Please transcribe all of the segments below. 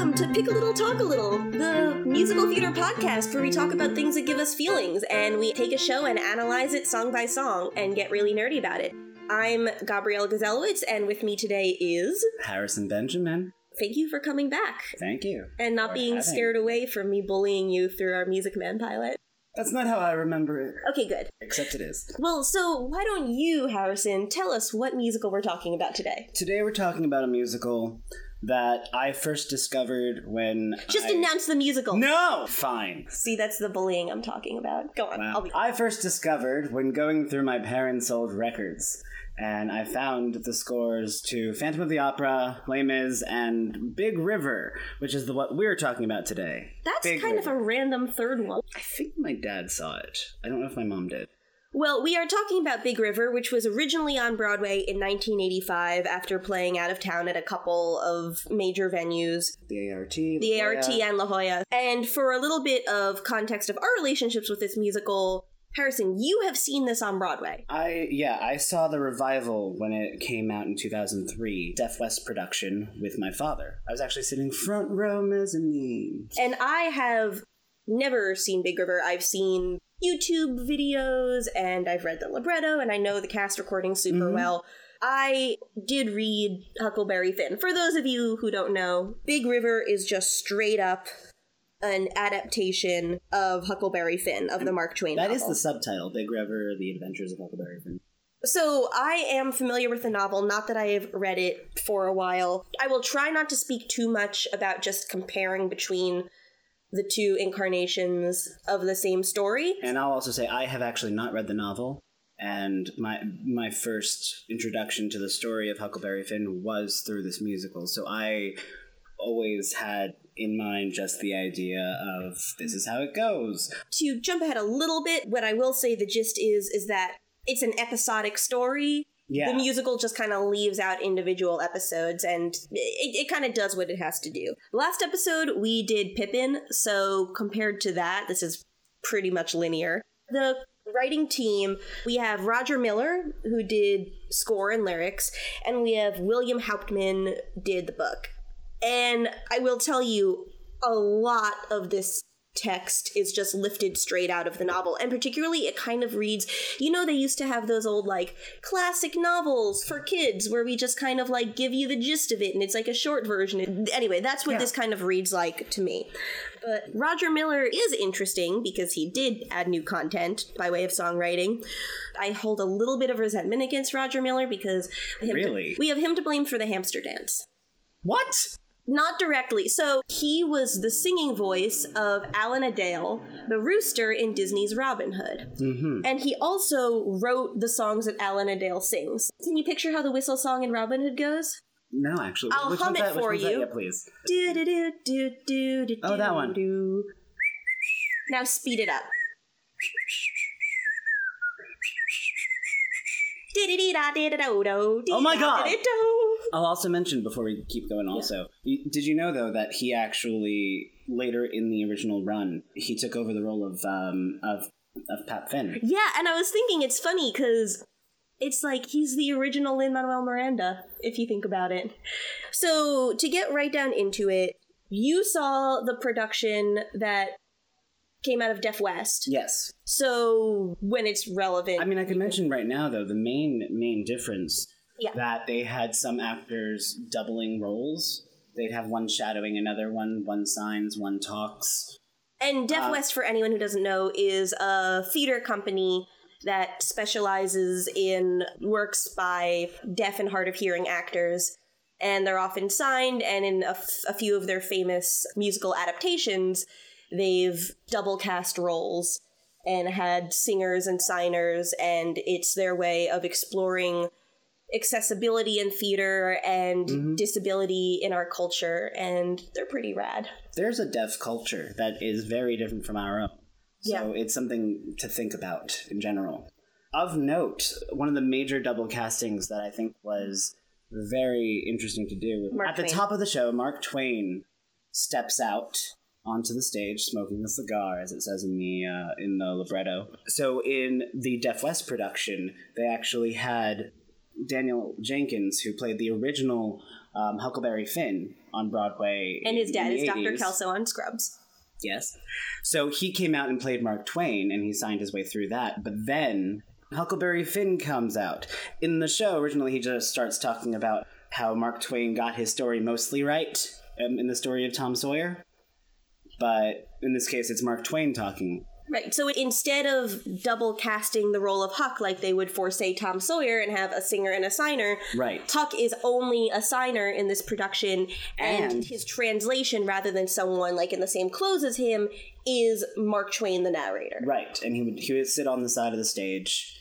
welcome to Pick a Little Talk a Little, the musical theater podcast where we talk about things that give us feelings and we take a show and analyze it song by song and get really nerdy about it. I'm Gabrielle Gazelowitz, and with me today is. Harrison Benjamin. Thank you for coming back Thank you. and not being having scared away from me bullying you through our Music Man pilot. That's not how I remember it. Okay, good. Except it is. Well, so why don't you, Harrison, tell us what musical we're talking about today? Today we're talking about a musical that I first discovered when Just I... announce the musical. No! Fine. See, that's the bullying I'm talking about. Go on. I'll Wow. be. I first discovered when going through my parents' old records. And I found the scores to Phantom of the Opera, Les Mis, and Big River, which is the what we're talking about today. That's Big kind of a random third one. I think my dad saw it. I don't know if my mom did. Well, we are talking about Big River, which was originally on Broadway in 1985 after playing out of town at a couple of major venues, The ART. the ART and La Jolla. And for a little bit of context of our relationships with this musical, Harrison, you have seen this on Broadway. I yeah, I saw the revival when it came out in 2003, Deaf West production with my father. I was actually sitting front row mezzanine. And I have never seen Big River. I've seen YouTube videos and I've read the libretto and I know the cast recording super Mhm. well. I did read Huckleberry Finn. For those of you who don't know, Big River is just straight up an adaptation of Huckleberry Finn of the Mark Twain That novel. is the subtitle, Big River: The Adventures of Huckleberry Finn. So I am familiar with the novel, not that I have read it for a while. I will try not to speak too much about just comparing between the two incarnations of the same story. And I'll also say I have actually not read the novel, and my my first introduction to the story of Huckleberry Finn was through this musical. So I always had in mind just the idea of this is how it goes. To jump ahead a little bit, what I will say the gist is is that it's an episodic story. Yeah. The musical just kind of leaves out individual episodes and it, it kind of does what it has to do. Last episode, we did Pippin, so compared to that, this is pretty much linear. The writing team, we have Roger Miller, who did score and lyrics, and we have William Hauptman, did the book. And I will tell you, a lot of this text is just lifted straight out of the novel. And particularly, it kind of reads you know, they used to have those old, like, classic novels for kids where we just kind of, like, give you the gist of it and it's like a short version. Anyway, that's what Yeah. this kind of reads like to me. But Roger Miller is interesting because he did add new content by way of songwriting. I hold a little bit of resentment against Roger Miller because him to- Really? we have him to blame for the hamster dance. What? Not directly. So he was the singing voice of Alan-a-Dale, the rooster in Disney's Robin Hood. Mm-hmm. And he also wrote the songs that Alan-a-Dale sings. Can you picture how the whistle song in Robin Hood goes? No, actually. I'll Which hum it that? For you. Yeah, please. Do do do do do do. Oh, that one. do. Now speed it up. Oh my God. I'll also mention before we keep going. Also, You- did you know though that he actually later in the original run he took over the role of um of of Pap Finn. Yeah, and I was thinking it's funny because it's like he's the original Lin Manuel Miranda, if you think about it. So, to get right down into it, you saw the production that came out of Deaf West. Yes, So, when it's relevant. I mean I can mention right now though the main main difference Yeah. that they had some actors doubling roles. They'd have one shadowing another one, one signs, one talks. And Deaf Uh, West, for anyone who doesn't know, is a theater company that specializes in works by deaf and hard of hearing actors. And they're often signed, and in a, f- a few of their famous musical adaptations, they've double cast roles and had singers and signers, and it's their way of exploring accessibility in theater and Mhm. disability in our culture, and they're pretty rad. There's a deaf culture that is very different from our own. So it's something to think about in general. Of note, one of the major double castings that I think was very interesting to do Mark at the top of the show, Mark Twain steps out onto the stage smoking a cigar, as it says in the uh, in the libretto. So in the Deaf West production, they actually had Daniel Jenkins, who played the original um, Huckleberry Finn on Broadway. And his dad is Dr. Kelso on Scrubs. Yes. So he came out and played Mark Twain, and he signed his way through that. But then Huckleberry Finn comes out. In the show, originally, he just starts talking about how Mark Twain got his story mostly right um, in the story of Tom Sawyer. But in this case, it's Mark Twain talking. Right. So instead of double casting the role of Huck like they would for, say, Tom Sawyer and have a singer and a signer, Right. Huck is only a signer in this production, and, And- his translation, rather than someone like in the same clothes as him, is Mark Twain, the narrator. Right. And he would he would sit on the side of the stage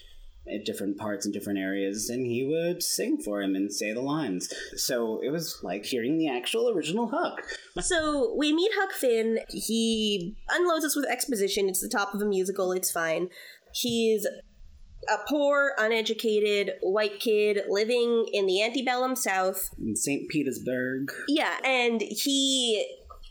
at different parts in different areas, and he would sing for him and say the lines. So it was like hearing the actual original Huck. So we meet Huck Finn. He unloads us with exposition. It's the top of a musical. It's fine. He's a poor, uneducated white kid living in the antebellum South. In St. Petersburg. Yeah, and he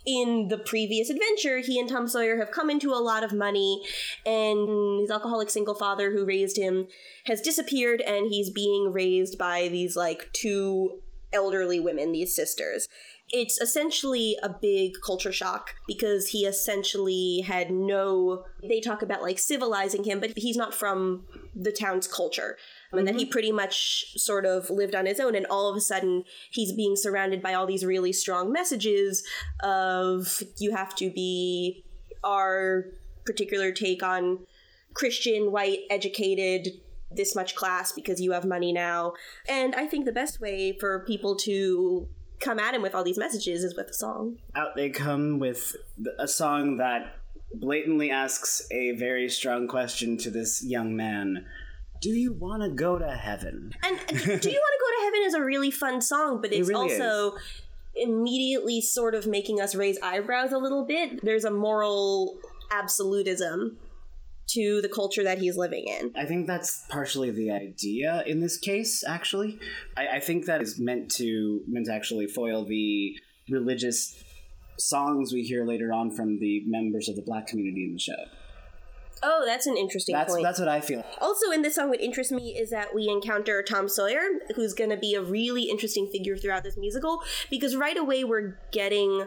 in the previous adventure, he and Tom Sawyer have come into a lot of money, and his alcoholic single father who raised him has disappeared, and he's being raised by these like two elderly women, these sisters. It's essentially a big culture shock because he essentially had no. They talk about like civilizing him, but he's not from the town's culture. And then he mm-hmm. pretty much sort of lived on his own, and all of a sudden he's being surrounded by all these really strong messages of you have to be our particular take on Christian, white, educated, this much class because you have money now. And I think the best way for people to come at him with all these messages is with a song. Out they come with a song that blatantly asks a very strong question to this young man Do you want to go to heaven? And Do You Want to Go to Heaven is a really fun song, but it's really also immediately sort of making us raise eyebrows a little bit. There's a moral absolutism to the culture that he's living in. I think that's partially the idea in this case. Actually, I, I think that is meant to meant to actually foil the religious songs we hear later on from the members of the black community in the show. Oh, that's an interesting That's point. that's what I feel. Also, in this song, what interests me is that we encounter Tom Sawyer, who's going to be a really interesting figure throughout this musical, because right away we're getting.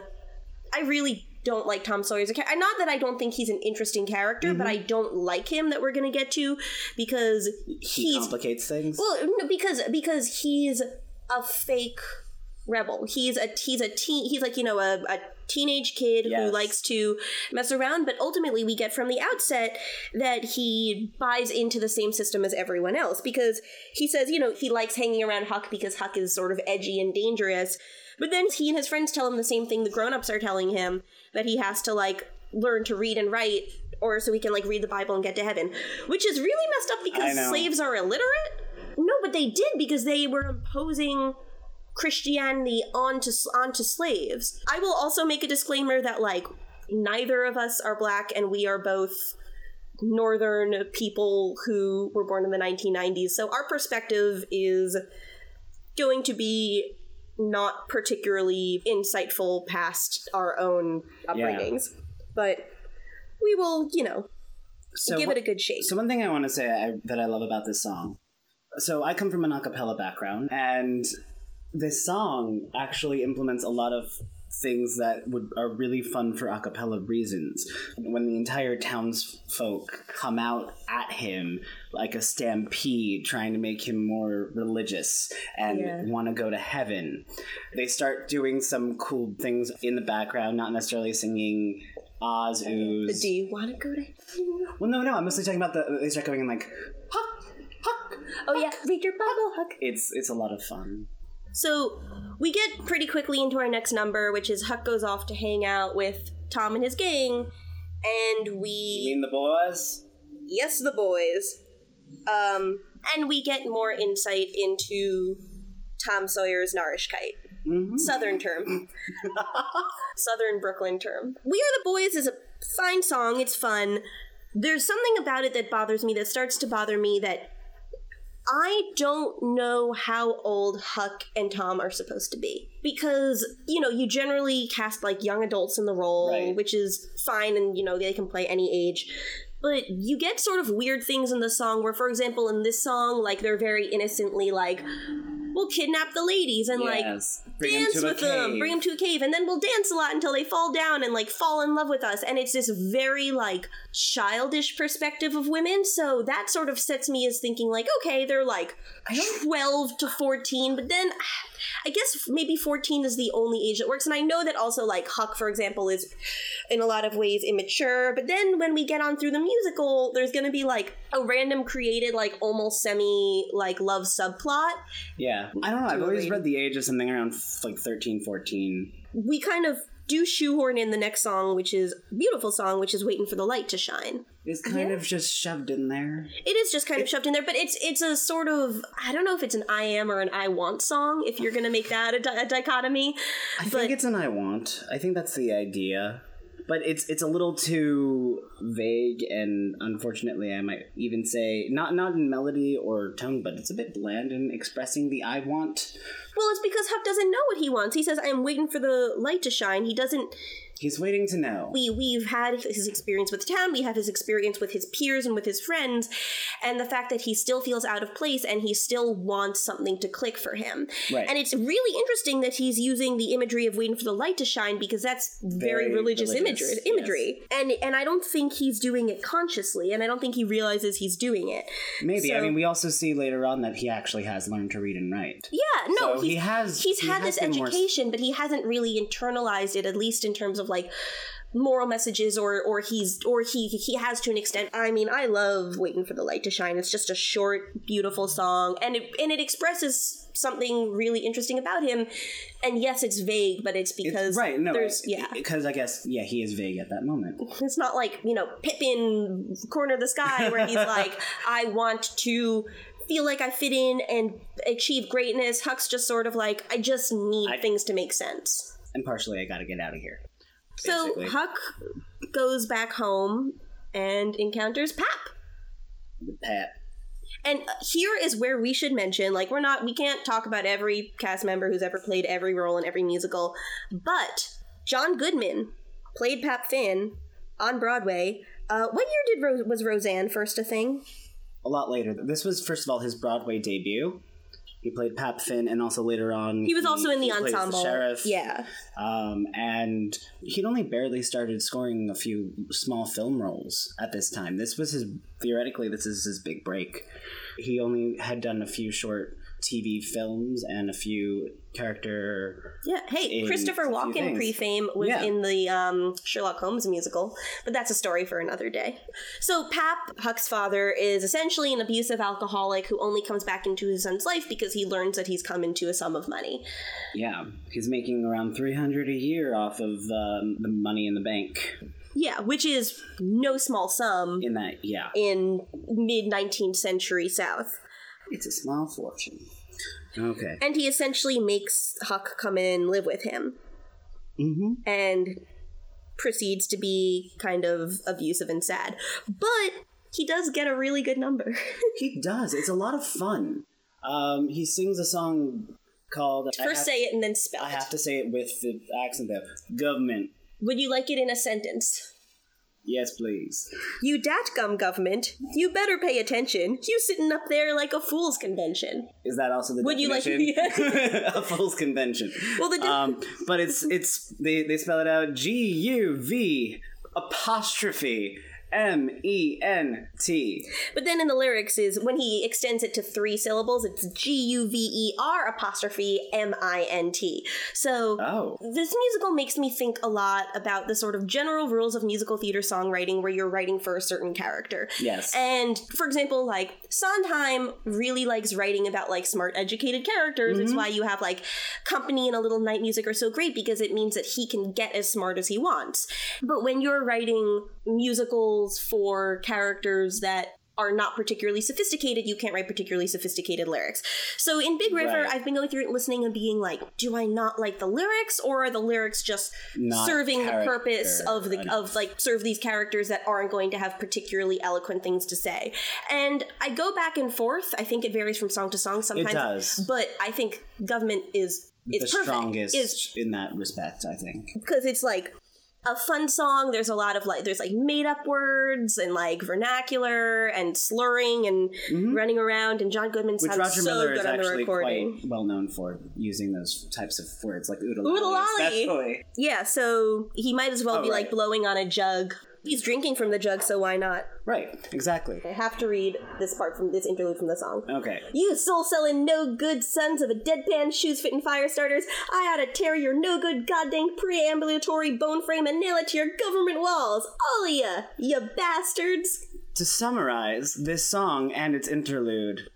I really don't like Tom Sawyer's character. Not that I don't think he's an interesting character, but mm-hmm. I don't like him that we're going to get to because He complicates things. well, no, because because he's a fake rebel. He's a he's a teen. He's like you know a, a teenage kid who likes to mess around. But ultimately, we get from the outset that he buys into the same system as everyone else because he says you know he likes hanging around Huck because Huck is sort of edgy and dangerous. But then he and his friends tell him the same thing the grown-ups are telling him that he has to like learn to read and write or so he can like read the Bible and get to heaven, which is really messed up because slaves are illiterate. No, but they did because they were imposing Christianity onto onto slaves. I will also make a disclaimer that like neither of us are black and we are both northern people who were born in the 1990s. So our perspective is going to be not particularly insightful past our own upbringings. But we will, you know, so give it a good shake. So one thing I want to say I, that I love about this song. So I come from an a cappella background, and this song actually implements a lot of things that would are really fun for a cappella reasons. When the entire townsfolk come out at him like a stampede, trying to make him more religious and Yeah. want to go to heaven, they start doing some cool things in the background, not necessarily singing Oz, ooze. Do you want to go to heaven? Well, no, no. I'm mostly talking about the. They start going in like, huck, huck. Oh yeah, read your Bible, Huck. It's it's a lot of fun. So we get pretty quickly into our next number, which is Huck goes off to hang out with Tom and his gang, and You we mean the boys? yes, the boys, um, and we get more insight into Tom Sawyer's narishkeit. Mm-hmm. Southern term. Southern Brooklyn term. We Are the Boys is a fine song. It's fun. There's something about it that bothers me, that starts to bother me, that I don't know how old Huck and Tom are supposed to be. Because, you know, you generally cast like young adults in the role, Right. which is fine and, you know, they can play any age. But you get sort of weird things in the song where, for example, in this song, like they're very innocently like, we'll kidnap the ladies and like Yes. Bring 'em dance a with them, bring them to a cave, and then we'll dance a lot until they fall down and like fall in love with us. And it's this very like childish perspective of women. So that sort of sets me as thinking like, okay, they're like twelve to fourteen, but then I guess maybe fourteen is the only age that works. And I know that also like Huck, for example, is in a lot of ways immature. But then when we get on through the musical, there's gonna be like a random created like almost semi like love subplot Yeah. I don't know. I've always read the age of something around like 13, 14. we kind of do shoehorn in the next song, which is a beautiful song, which is "Waiting for the Light to Shine." It's kind of just shoved in there. It is just kind of shoved in there, but it's it's a sort of I don't know if it's an "I am" or an "I want" song. If you're gonna make that a, di- a dichotomy, I but think it's an I want. I think that's the idea. But it's it's a little too vague and unfortunately I might even say not not in melody or tone, but it's a bit bland in expressing the I want. well, it's because Huck doesn't know what he wants. He says, "I am waiting for the light to shine." He doesn't. He's waiting to know. We we've had his experience with the town. We have his experience with his peers and with his friends, and the fact that he still feels out of place and he still wants something to click for him. Right. And it's really interesting that he's using the imagery of waiting for the light to shine because that's very, Very religious, religious, imagery. yes. And and I don't think he's doing it consciously, and I don't think he realizes he's doing it. Maybe. I mean we also see later on that he actually has learned to read and write. Yeah, no, So he's, he has- he's he had has this been more- education, but he hasn't really internalized it, at least in terms of like moral messages or or he's or he he has to an extent i mean i love waiting for the light to shine it's just a short beautiful song and it and it expresses something really interesting about him and yes it's vague but it's because right, no. there's yeah Because I guess yeah, he is vague at that moment. it's not like you know pippin corner of the sky where he's like i want to feel like i fit in and achieve greatness huck's just sort of like i just need I- things to make sense And partially I gotta get out of here. So huck goes back home and encounters pap Pat. and here is where we should mention like we're not we can't talk about every cast member who's ever played every role in every musical but john goodman played pap finn on broadway uh, what year did Ro- was roseanne first a thing A lot later. This was first of all his Broadway debut. He played Pap Finn, and also later on he was also in the he ensemble sheriff. yeah Um, and he'd only barely started scoring a few small film roles at this time. This was his theoretically this is his big break. He only had done a few short TV films and a few character. yeah hey christopher walken pre-fame was Yeah. in the um, sherlock holmes musical but that's a story for another day so pap huck's father is essentially an abusive alcoholic who only comes back into his son's life because he learns that he's come into a sum of money Yeah, he's making around three hundred a year off of um, the money in the bank. yeah which is no small sum In that, yeah, in mid 19th century south it's a small fortune. Okay. and he essentially makes huck come in and live with him Mm-hmm. and proceeds to be kind of abusive and sad. But he does get a really good number. He does. It's a lot of fun. Um, he sings a song called. I First have- say it and then spell I it. have to say it with the accent though. Government. Would you like it in a sentence? Yes, please. You datgum government, you better pay attention. You sitting up there like a fool's convention. Is that also the Would you like- definition? a fool's convention. Well, the di- um, but it's it's they they spell it out G U V apostrophe M E N T. But then in the lyrics is when he extends it to three syllables, it's G U V E R apostrophe M I N T. So Oh, this musical makes me think a lot about the sort of general rules of musical theater songwriting where you're writing for a certain character. yes. And for example, like Sondheim really likes writing about like smart, educated characters. It's mm-hmm. why you have like Company and a Little Night Music are so great because it means that he can get as smart as he wants. But when you're writing musicals for characters that are not particularly sophisticated, you can't write particularly sophisticated lyrics. So in Big River, Right. I've been going through it listening and being like, do I not like the lyrics or are the lyrics just Not serving the purpose of the enough. of like serve these characters that aren't going to have particularly eloquent things to say. And I go back and forth. I think it varies from song to song sometimes. does. But I think government is the it's perfect. strongest Is in that respect, I think. because it's like a fun song. There's a lot of like there's like made up words and like vernacular and slurring and Mhm. running around. And John Goodman Which sounds Roger so Miller good is on the recording. well known for using those types of words, like Oo-De-Lally. especially. Yeah, so he might as well Oh, be right. like blowing on a jug. He's drinking from the jug, so why not? Right, exactly. I have to read this part from this interlude from the song. Okay. You soul selling no good sons of a deadpan shoes fitting fire starters, I ought to tear your no good goddamn preambulatory bone frame and nail it to your government walls. All of ya, you bastards. To summarize, this song and its interlude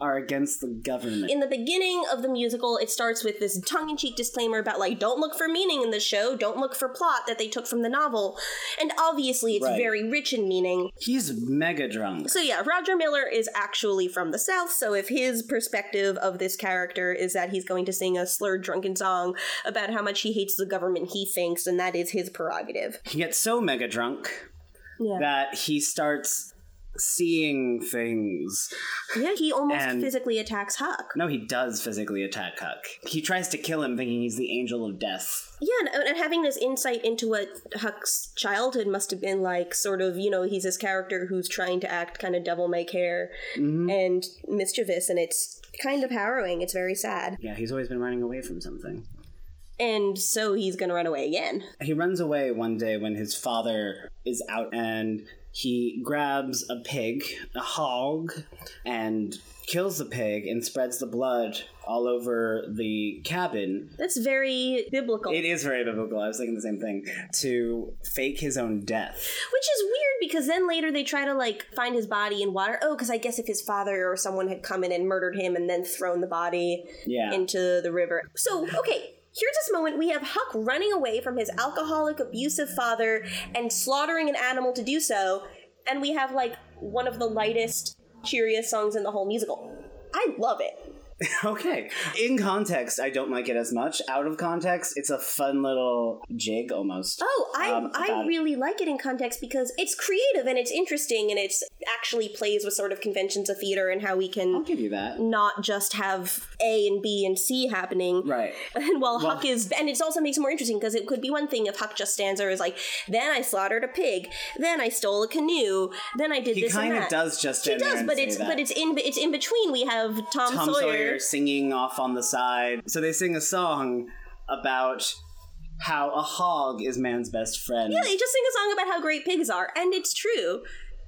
are against the government. In the beginning of the musical, it starts with this tongue in cheek disclaimer about, like, don't look for meaning in the show, don't look for plot that they took from the novel. And obviously, it's Right. very rich in meaning. He's mega drunk. So yeah, Roger Miller is actually from the South, so if his perspective of this character is that he's going to sing a slurred drunken song about how much he hates the government he thinks, and that is his prerogative. He gets so mega drunk Yeah. that he starts seeing things. yeah, he almost And- physically attacks Huck. No, he does physically attack Huck. He tries to kill him thinking he's the angel of death. Yeah, and, and having this insight into what Huck's childhood must have been like, sort of, you know, he's this character who's trying to act kind of devil may care mm-hmm. and mischievous, and it's kind of harrowing. It's very sad. Yeah, he's always been running away from something. And so he's gonna run away again. He runs away one day when his father is out and he grabs a pig, a hog, and kills the pig and spreads the blood all over the cabin. That's very biblical. It is very biblical. I was thinking the same thing. To fake his own death. Which is weird because then later they try to like find his body in water. Oh, because I guess if his father or someone had come in and murdered him and then thrown the body Yeah. into the river. So, okay. Here's this moment we have Huck running away from his alcoholic, abusive father and slaughtering an animal to do so, and we have like one of the lightest, cheeriest songs in the whole musical. I love it. okay. In context, I don't like it as much. Out of context, it's a fun little jig almost. Oh, I Um, I about it. really like it in context because it's creative and it's interesting and it's actually plays with sort of conventions of theater and how we can I'll give you that. not just have A and B and C happening. Right. And while Well- Huck is, and it also makes it more interesting because it could be one thing if Huck just stands there is like, then I slaughtered a pig, then I stole a canoe, then I did He this and kind of does just He does, but it's that. but it's in it's in between. We have Tom, Tom Sawyer. Sawyer singing off on the side. So they sing a song about how a hog is man's best friend. Yeah, they just sing a song about how great pigs are, and it's true.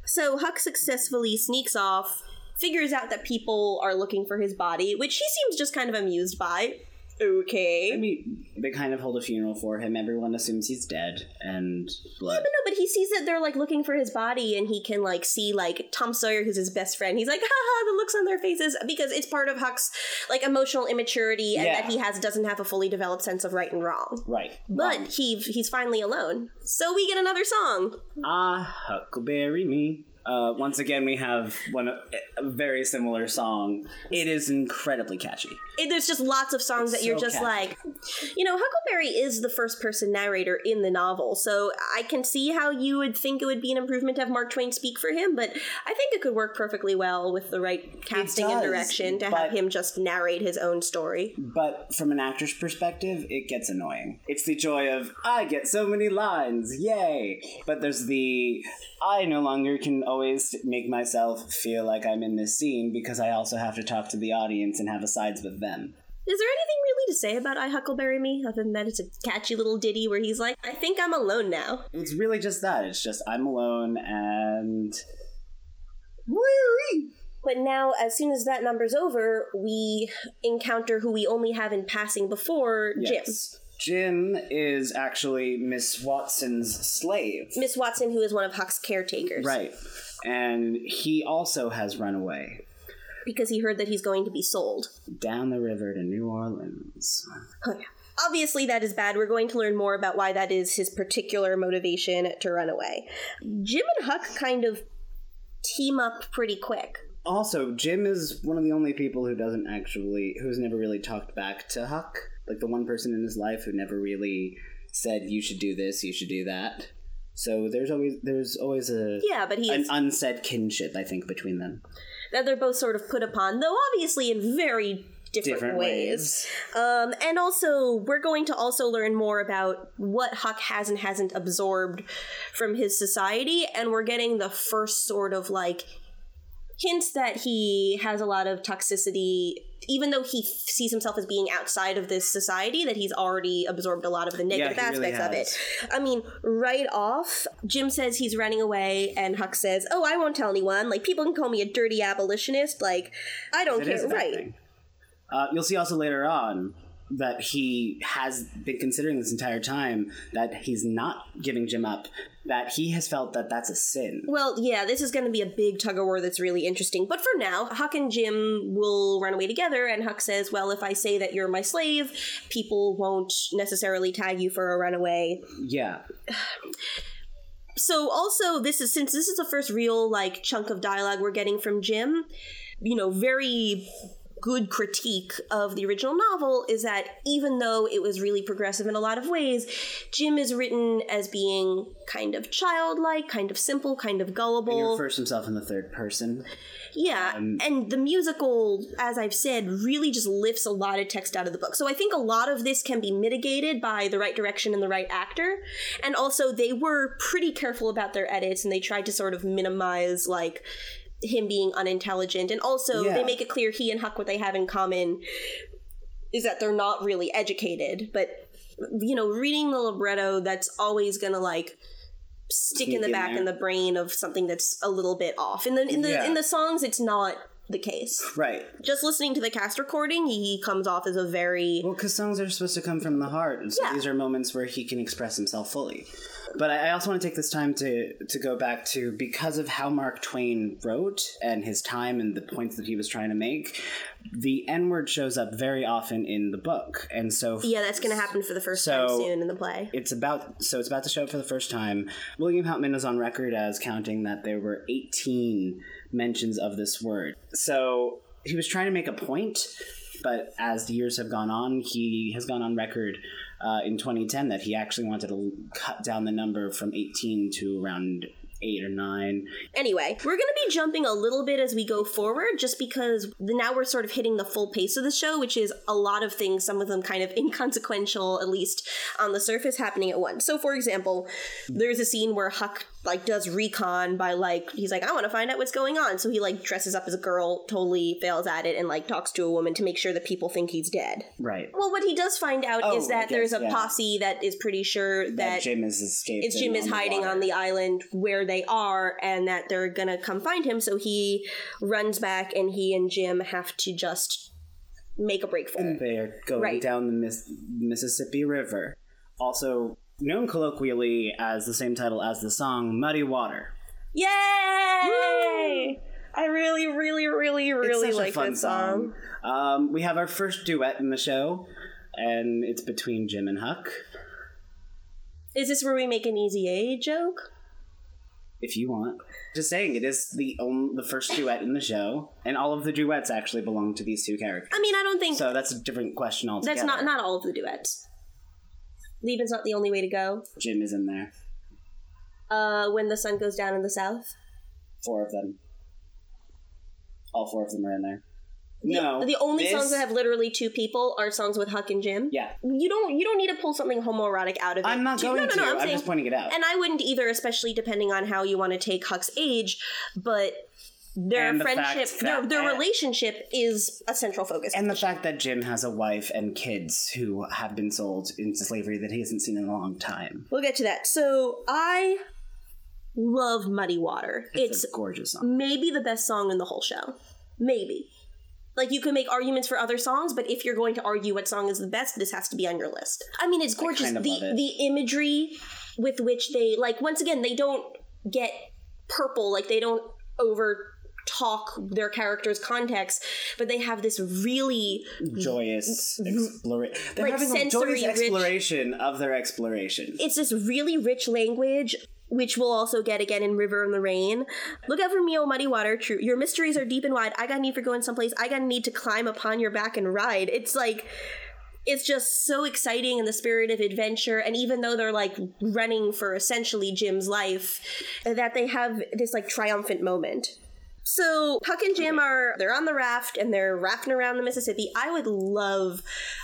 So Huck successfully sneaks off, figures out that people are looking for his body, which he seems just kind of amused by. Okay. I mean, they kind of hold a funeral for him. Everyone assumes he's dead, and blood. But no, but he sees that they're like looking for his body, and he can like see like Tom Sawyer, who's his best friend. He's like, haha, the looks on their faces because it's part of Huck's like emotional immaturity, and Yeah. that he has doesn't have a fully developed sense of right and wrong. Right. But Wrong. he he's finally alone, so we get another song. Ah, Huckleberry me. Uh, once again, we have one a very similar song. It is incredibly catchy. It, there's just lots of songs It's that you're so just catchy. like, you know, Huckleberry is the first person narrator in the novel, so I can see how you would think it would be an improvement to have Mark Twain speak for him, but I think it could work perfectly well with the right casting and direction to have him just narrate his own story. But from an actor's perspective, it gets annoying. It's the joy of, I get so many lines, yay! But there's the, I no longer can always make myself feel like I'm in this scene because I also have to talk to the audience and have a sides with them. Is there anything really to say about I Huckleberry Me other than that it's a catchy little ditty where he's like, I think I'm alone now? It's really just that. It's just, I'm alone and. But now, as soon as that number's over, we encounter who we only have in passing before Jim. Yes. Jim is actually Miss Watson's slave. Miss Watson, who is one of Huck's caretakers. Right. And he also has run away Because he heard that he's going to be sold. down the river to New Orleans. Oh, yeah. Obviously, that is bad. We're going to learn more about why that is his particular motivation to run away. Jim and Huck kind of team up pretty quick. Also, Jim is one of the only people who doesn't actually, who's never really talked back to Huck. Like the one person in his life who never really said, "You should do this, you should do that." So there's always there's always a Yeah, but he an unsaid kinship, I think, between them. that they're both sort of put upon, though obviously in very different, Different ways. Um, and also, we're going to also learn more about what Huck has and hasn't absorbed from his society, and we're getting the first sort of like hints that he has a lot of toxicity even though he f- sees himself as being outside of this society that he's already absorbed a lot of the negative really aspects of it. i mean right off jim says he's running away and huck says oh i won't tell anyone. Like people can call me a dirty abolitionist. Like i don't care is a bad right. Uh, you'll see also later on that he has been considering this entire time that he's not giving Jim up, that he has felt that that's a sin. Well, yeah, this is going to be a big tug of war that's really interesting. But for now, Huck and Jim will run away together, and Huck says, Well, if I say that you're my slave, people won't necessarily tag you for a runaway. Yeah. So, also, this is since this is the first real, like, chunk of dialogue we're getting from Jim, you know, very good critique of the original novel is that even though it was really progressive in a lot of ways, Jim is written as being kind of childlike, kind of simple, kind of He gullible. refers himself in the third person. Yeah, Um, and the musical, as I've said, really just lifts a lot of text out of the book. So I think a lot of this can be mitigated by the right direction and the right actor. And also, they were pretty careful about their edits and they tried to sort of minimize, like, him being unintelligent. And also, Yeah. they make it clear he and Huck, what they have in common is that they're not really educated. But, you know, reading the libretto, that's always gonna, like, stick in the in back there. in the brain of something that's a little bit off. In the in the Yeah. in the songs, it's not the case. Right. Just listening to the cast recording, he comes off as a very Well, because songs are supposed to come from the heart, and so Yeah. these are moments where he can express himself fully. But I also want to take this time to to go back to because of how Mark Twain wrote and his time and the points that he was trying to make. The N word shows up very often in the book, and so yeah. That's going to happen for the first So- time soon in the play. it's about so it's about to show up for the first time. William Hauptman is on record as counting that there were 18 mentions of this word. So he was trying to make a point, but as the years have gone on, he has gone on record uh, in 2010 that he actually wanted to cut down the number from 18 to around eight or nine. Anyway, we're going to be jumping a little bit as we go forward, just because now we're sort of hitting the full pace of the show, which is a lot of things, some of them kind of inconsequential, at least on the surface, happening at once. So, for example, there's a scene where Huck like does recon by like he's like I want to find out what's going on, so he like dresses up as a girl, totally fails at it, and like talks to a woman to make sure that people think he's dead. Right. Well, what he does find out Oh, is that guess, there's a yeah. posse that is pretty sure That, that Jim is escaped. Jim is hiding on the island where they are and that they're gonna come find him so he runs back and he and Jim have to just make a break for it. They are going Right. down the Miss- Mississippi River, also known colloquially as the same title as the song "Muddy Water." Yay! I really, really, really, really it's such like a fun that song. Um, we have our first duet in the show, and it's between Jim and Huck. Is this where we make an easy A joke? If you want, just saying, it is the only, the first duet in the show, and all of the duets actually belong to these two characters. I mean, I don't think So that's a different question altogether. that's not not all of the duets. Leaving's not the only way to go. Jim is in there. Uh, when the sun goes down in the south. Four of them. All four of them are in there. The, no, the only this- songs that have literally two people are songs with Huck and Jim. Yeah, You don't you don't need to pull something homoerotic out of it. I'm not going no, no, to. No, I'm, I'm, saying, just pointing it out. and I wouldn't either, especially depending on how you want to take Huck's age. But their And friendship, fact their their relationship is a central focus. And the fact that Jim has a wife and kids who have been sold into slavery that he hasn't seen in a long time. we'll get to that. So I love Muddy Water. It's, It's, a gorgeous song. maybe the best song in the whole show. Maybe. Like you can make arguments for other songs, but if you're going to argue what song is the best, this has to be on your list. I mean, it's gorgeous. kind of the it. the imagery with which they like once again they don't get purple like they don't over talk their characters' context, but they have this really Joyous exploration. They're Like having a joyous sensory rich- of their exploration. it's this really rich language which we'll also get again in River in the Rain. Look out for me, oh muddy water. True, your mysteries are deep and wide. I got a need for going someplace. I got a need to climb upon your back and ride. It's like it's just so exciting in the spirit of adventure. And even though they're like running for essentially Jim's life, that they have this like triumphant moment. So Huck and Jim are they're on the raft and they're rafting around the Mississippi. I would love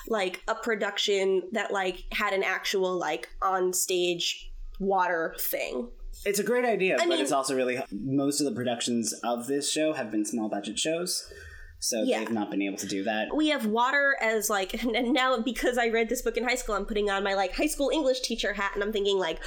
like a production that like had an actual like on stage water thing. It's a great idea, but mean- it's also really most of the productions of this show have been small budget shows, so Yeah. they've not been able to do that. We have water as like and now because I read this book in high school, I'm putting on my like high school English teacher hat and I'm thinking like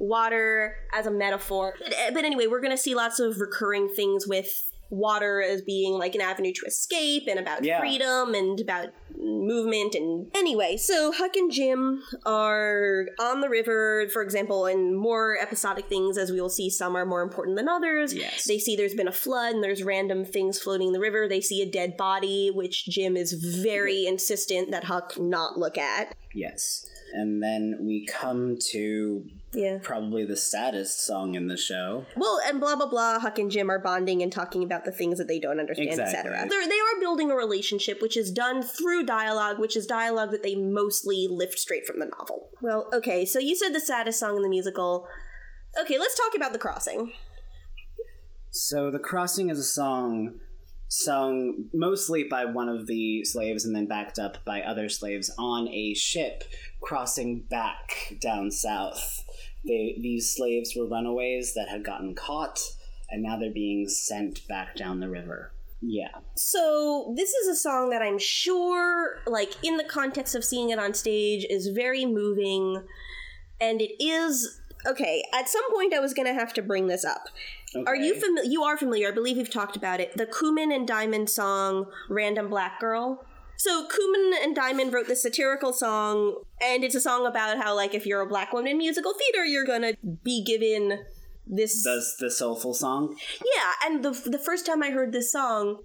water as a metaphor. But, eh, but anyway, we're gonna see lots of recurring things with water as being like an avenue to escape and about Yeah. freedom and about movement and anyway so huck and jim are on the river for example and more episodic things as we will see some are more important than others. Yes. they see there's been a flood and there's random things floating in the river. They see a dead body which jim is very insistent that huck not look at. Yes, and then we come to yeah. probably the saddest song in the show. well and blah blah blah huck and jim are bonding and talking about the things that they don't understand etc Exactly. They're, they are building a relationship which is done through dialogue which is dialogue that they mostly lift straight from the novel. Well okay so you said the saddest song in the musical. Okay let's talk about the crossing. So the crossing is a song sung mostly by one of the slaves and then backed up by other slaves on a ship crossing back down south. They, these slaves were runaways that had gotten caught and now they're being sent back down the river. Yeah. So this is a song that I'm sure, like in the context of seeing it on stage, is very moving, and it is okay. At some point, I was gonna have to bring this up. Are you familiar? You are familiar. I believe we've talked about it. The Kooman and Dimond song "Random Black Girl." So Kooman and Dimond wrote this satirical song, and it's a song about how, like, if you're a black woman in musical theater, you're gonna be given this the, the soulful song? yeah, and the the first time I heard this song,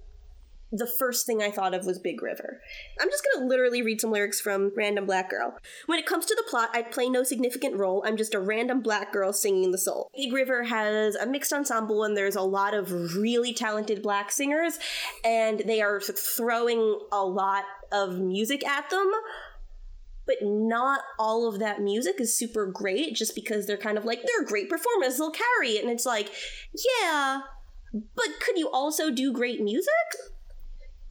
the first thing I thought of was Big River. I'm just gonna literally read some lyrics from Random Black Girl. When it comes to the plot, I play no significant role. I'm just a random black girl singing the soul. Big River has a mixed ensemble, and there's a lot of really talented black singers, and they are throwing a lot of music at them but not all of that music is super great just because they're kind of like they're great performers they'll carry it and it's like yeah but could you also do great music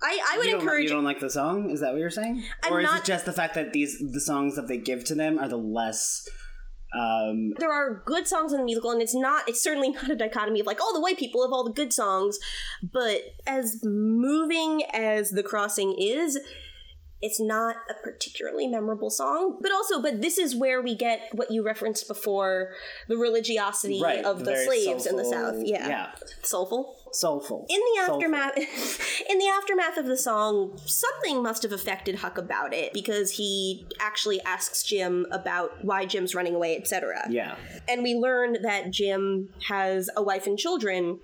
i i would you encourage you don't like the song? Is that what you're saying? I'm or is not- it just the fact that these the songs that they give to them are the less um there are good songs in the musical and it's not it's certainly not a dichotomy of like all the white people have all the good songs but as moving as the crossing is it's not a particularly memorable song but also but this is where we get what you referenced before the religiosity right, of the slaves in the south yeah, Yeah. soulful Soulful. in the aftermath in the aftermath of the song something must have affected huck about it because he actually asks jim about why jim's running away etc Yeah. and we learn that Jim has a wife and children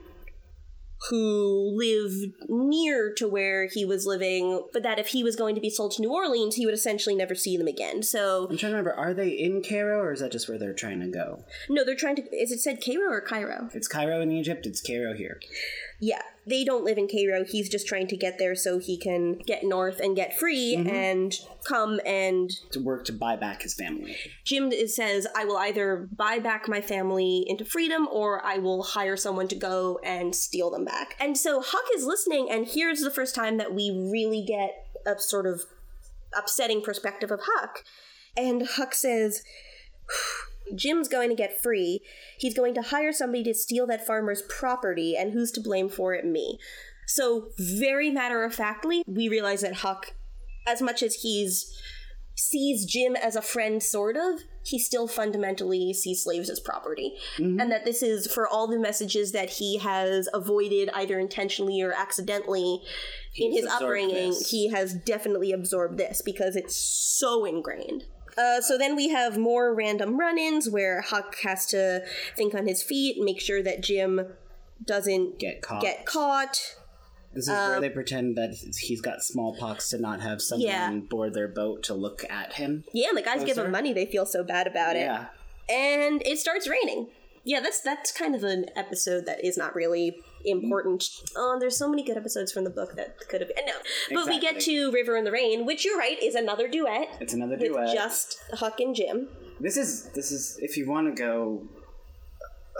who lived near to where he was living, but that if he was going to be sold to New Orleans, he would essentially never see them again. So, I'm trying to remember, are they in Cairo or is that just where they're trying to go? no, they're trying to. Is it said Cairo or Cairo? It's Cairo in Egypt, it's Cairo here. Yeah, they don't live in Cairo. He's just trying to get there so he can get north and get free mm-hmm. and come and To work to buy back his family. Jim says, I will either buy back my family into freedom or I will hire someone to go and steal them back. And so Huck is listening, and here's the first time that we really get a sort of upsetting perspective of Huck. And Huck says, Jim's going to get free. He's going to hire somebody to steal that farmer's property, and who's to blame for it? Me. So, very matter of factly, we realize that Huck, as much as he's sees Jim as a friend, sort of, he still fundamentally sees slaves as property. Mm-hmm. And that this is for all the messages that he has avoided either intentionally or accidentally in his upbringing, this. he has definitely absorbed this because it's so ingrained. Uh, so then we have more random run ins where Huck has to think on his feet, make sure that Jim doesn't Get caught. get caught. this is where they pretend that he's got smallpox to not have someone Yeah. board their boat to look at him. Yeah, and the guys give him money, they feel so bad about it. Yeah. and it starts raining. Yeah, that's that's kind of an episode that is not really Mm-hmm. important. Oh, there's so many good episodes from the book that could have been. No, but we get to River in the Rain, which you're right is another duet It's another duet. just Huck and Jim. This is this is if you want to go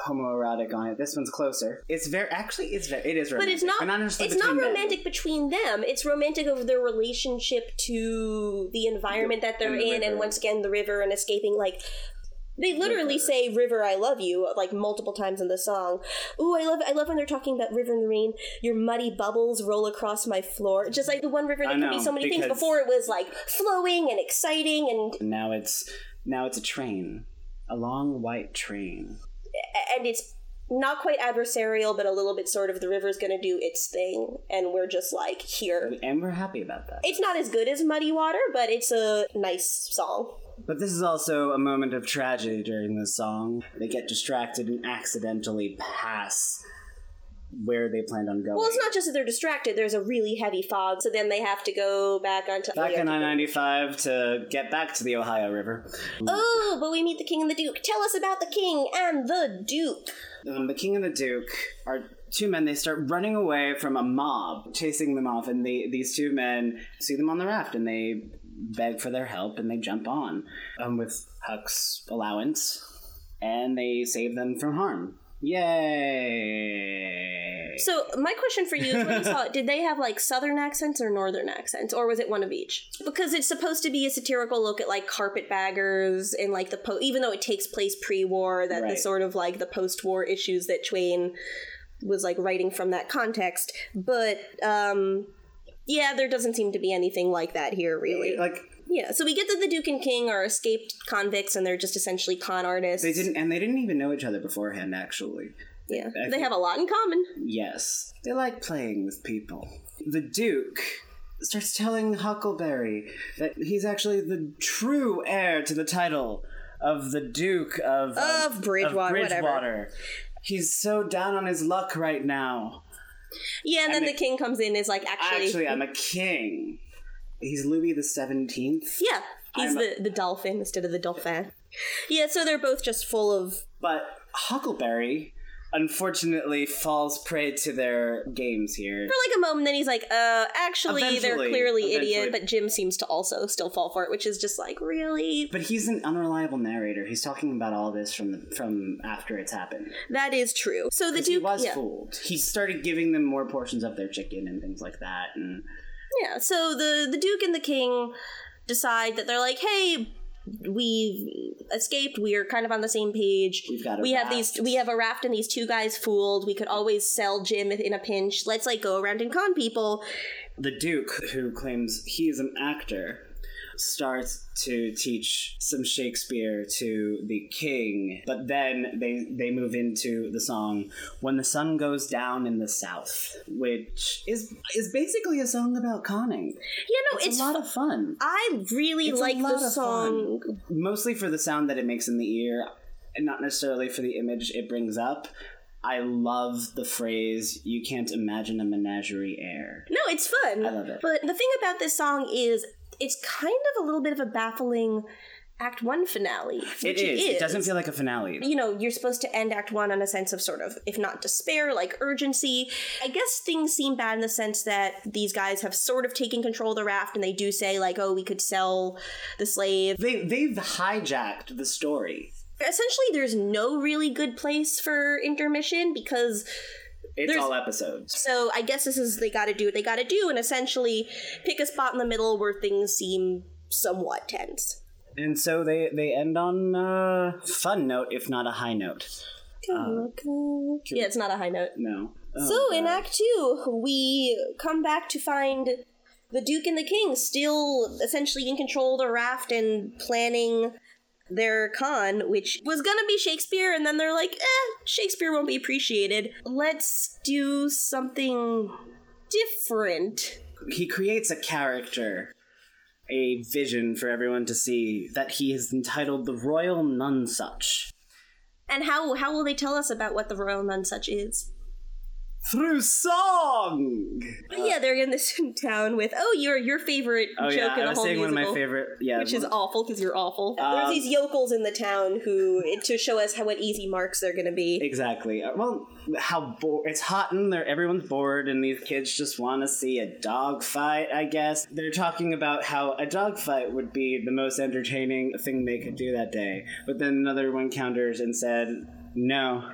homoerotic on it. This one's closer. It's very actually it's very it is romantic. But it's not. necessarily it's not romantic between them. It's romantic of their relationship to the environment that they're And the in, and once again the river and escaping. Like they literally River. say "River, I love you" like multiple times in the song. Ooh, I love. I love when they're talking about river and the rain. Your muddy bubbles roll across my floor. Just like the one river that can be so many things. Before it was like flowing and exciting, and Now it's now it's a train, a long white train. and it's not quite adversarial, but a little bit sort of the river's gonna do its thing, and we're just like here. And we're happy about that. It's not as good as Muddy Water, but it's a nice song. But this is also a moment of tragedy during this song. They get distracted and accidentally pass where they planned on going. Well, it's not just that they're distracted. There's a really heavy fog, so then they have to go back onto. Back in I 95 to get back to the Ohio River. Oh, but we meet the king and the duke. Tell us about the king and the duke. Um, the king and the duke are two men. They start running away from a mob, chasing them off, and they, these two men see them on the raft and they beg for their help and they jump on um, with Huck's allowance and they save them from harm. Yay! So my question for you is, when you saw it, did they have like southern accents or northern accents, or was it one of each? Because it's supposed to be a satirical look at like carpetbaggers and like the po- even though it takes place pre-war, that the sort of like the post-war issues that Twain was like writing from that context. But um, yeah, there doesn't seem to be anything like that here, really. like Yeah, so we get that the Duke and King are escaped convicts and they're just essentially con artists. they didn't, and they didn't even know each other beforehand. Actually, Yeah, I they have a lot in common. Yes. They like playing with people. The Duke starts telling Huckleberry that he's actually the true heir to the title of the Duke of, Of Bridgewater, whatever. Bridgewater. He's so down on his luck right now. Yeah, and then And the King comes in and is like, actually, Actually, I'm a king. He's Louis the Seventeenth. yeah, he's I'm a- the the dolphin instead of the dauphin. Yeah, so they're both just full of But Huckleberry, unfortunately, falls prey to their games here. for like a moment. Then he's like, uh, actually, they're Eventually- clearly idiot, but Jim seems to also still fall for it, which is just like really. But he's an unreliable narrator. He's talking about all this from the, from after it's happened. That is true. So the Because he was yeah. fooled. He started giving them more portions of their chicken and things like that. And Yeah, so the the Duke and the King decide that they're like, hey, we've escaped. We are kind of on the same page. We've got a we have raft. these we have a raft and these two guys fooled. We could always sell Jim in a pinch. Let's like go around and con people. the Duke, who claims he's an actor, starts to teach some Shakespeare to the king. But then they they move into the song "When the Sun Goes Down in the South," which is is basically a song about conning. Yeah, no, It's, it's, a lot of fun. I really It's like the song. mostly for the sound that it makes in the ear and not necessarily for the image it brings up i love the phrase you can't imagine a menagerie air No, it's fun. I love it. But the thing about this song is it's kind of a little bit of a baffling Act One finale. it which is. it doesn't feel like a finale you know, you're supposed to end Act One on a sense of sort of, if not despair, like urgency. I guess things seem bad in the sense that these guys have sort of taken control of the raft and they do say, like, oh, we could sell the slave. they, they've hijacked the story Essentially, there's no really good place for intermission because. It's There's- all episodes. So I guess this is they got to do what they got to do and essentially pick a spot in the middle where things seem somewhat tense. and so they they end on a fun note if not a high note. Um, yeah, it's not a high note. no. Oh, So in Act Two, we come back to find the Duke and the King still essentially in control of the raft and planning their con, which was gonna be Shakespeare, and then they're like, eh, Shakespeare won't be appreciated. Let's do something different. he creates a character a vision for everyone to see that he is entitled the royal nonesuch And how how will they tell us about what the Royal Nonesuch is? Through song. But yeah, they're in this town with oh, your your favorite Oh joke yeah, in I the was whole saying one musical. of my favorite. Yeah, which is awful because you're awful. Um, There's these yokels in the town who to show us how what easy marks they're gonna be. exactly. Uh, Well, how bo- it's hot and there everyone's bored, and these kids just want to see a dog fight. I guess they're talking about how a dog fight would be the most entertaining thing they could do that day. But then another one counters and said, "No,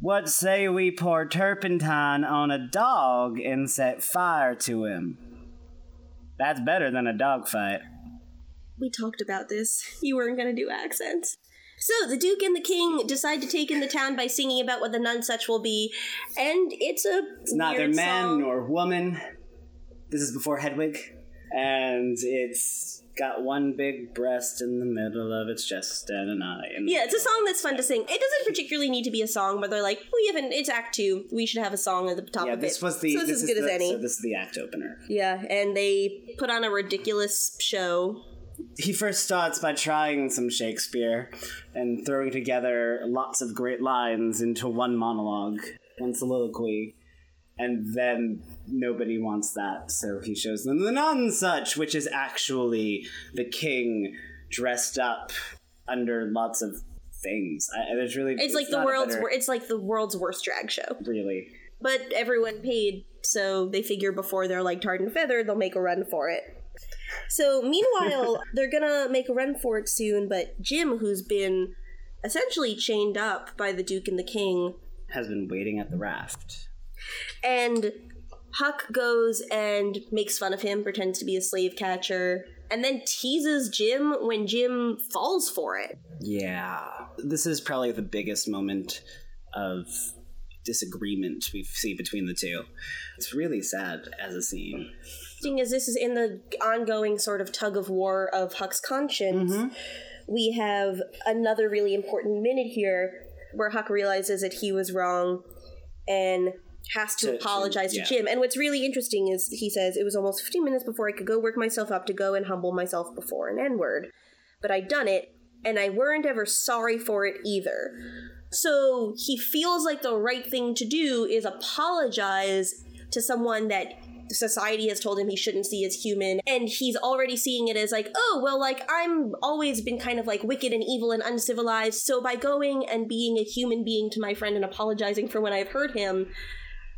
What say we pour turpentine on a dog and set fire to him? That's better than a dog fight. We talked about this. You weren't gonna do accents. So the Duke and the King decide to take in the town by singing about what the nonsuch will be, and it's a It's neither man song. nor woman. This is before Hedwig, and it's got one big breast in the middle of its chest and an eye. The Yeah, it's a song that's fun to sing. It doesn't particularly need to be a song where they're like, we haven't. It's Act Two. We should have a song at the top Yeah, of this it. was the. so this, is good the, as any. So this is the act opener. yeah, and they put on a ridiculous show. He first starts by trying some Shakespeare and throwing together lots of great lines into one monologue, one soliloquy, and then nobody wants that, so he shows them the non such, which is actually the king dressed up under lots of things. I, there's really It's, like the world's better... it's like the world's worst drag show. really. But everyone paid, so they figure before they're like tarred and feathered, they'll make a run for it. So meanwhile, they're gonna make a run for it soon, but Jim, who's been essentially chained up by the Duke and the King, Has been waiting at the raft. And Huck goes and makes fun of him, pretends to be a slave catcher, and then teases Jim when Jim falls for it. Yeah. This is probably the biggest moment of disagreement we see between the two. It's really sad as a scene. Thing is, this is in the ongoing sort of tug of war of Huck's conscience. Mm-hmm. We have another really important minute here where Huck realizes that he was wrong and has to, To- to- apologize to, yeah. Jim. And what's really interesting is he says it was almost 15 minutes before I could go work myself up to go and humble myself before an N word. But I done it, and I weren't ever sorry for it either. So he feels like the right thing to do is apologize to someone that society has told him he shouldn't see as human and he's already seeing it as like oh well like i'm always been kind of like wicked and evil and uncivilized so by going and being a human being to my friend and apologizing for when i've hurt him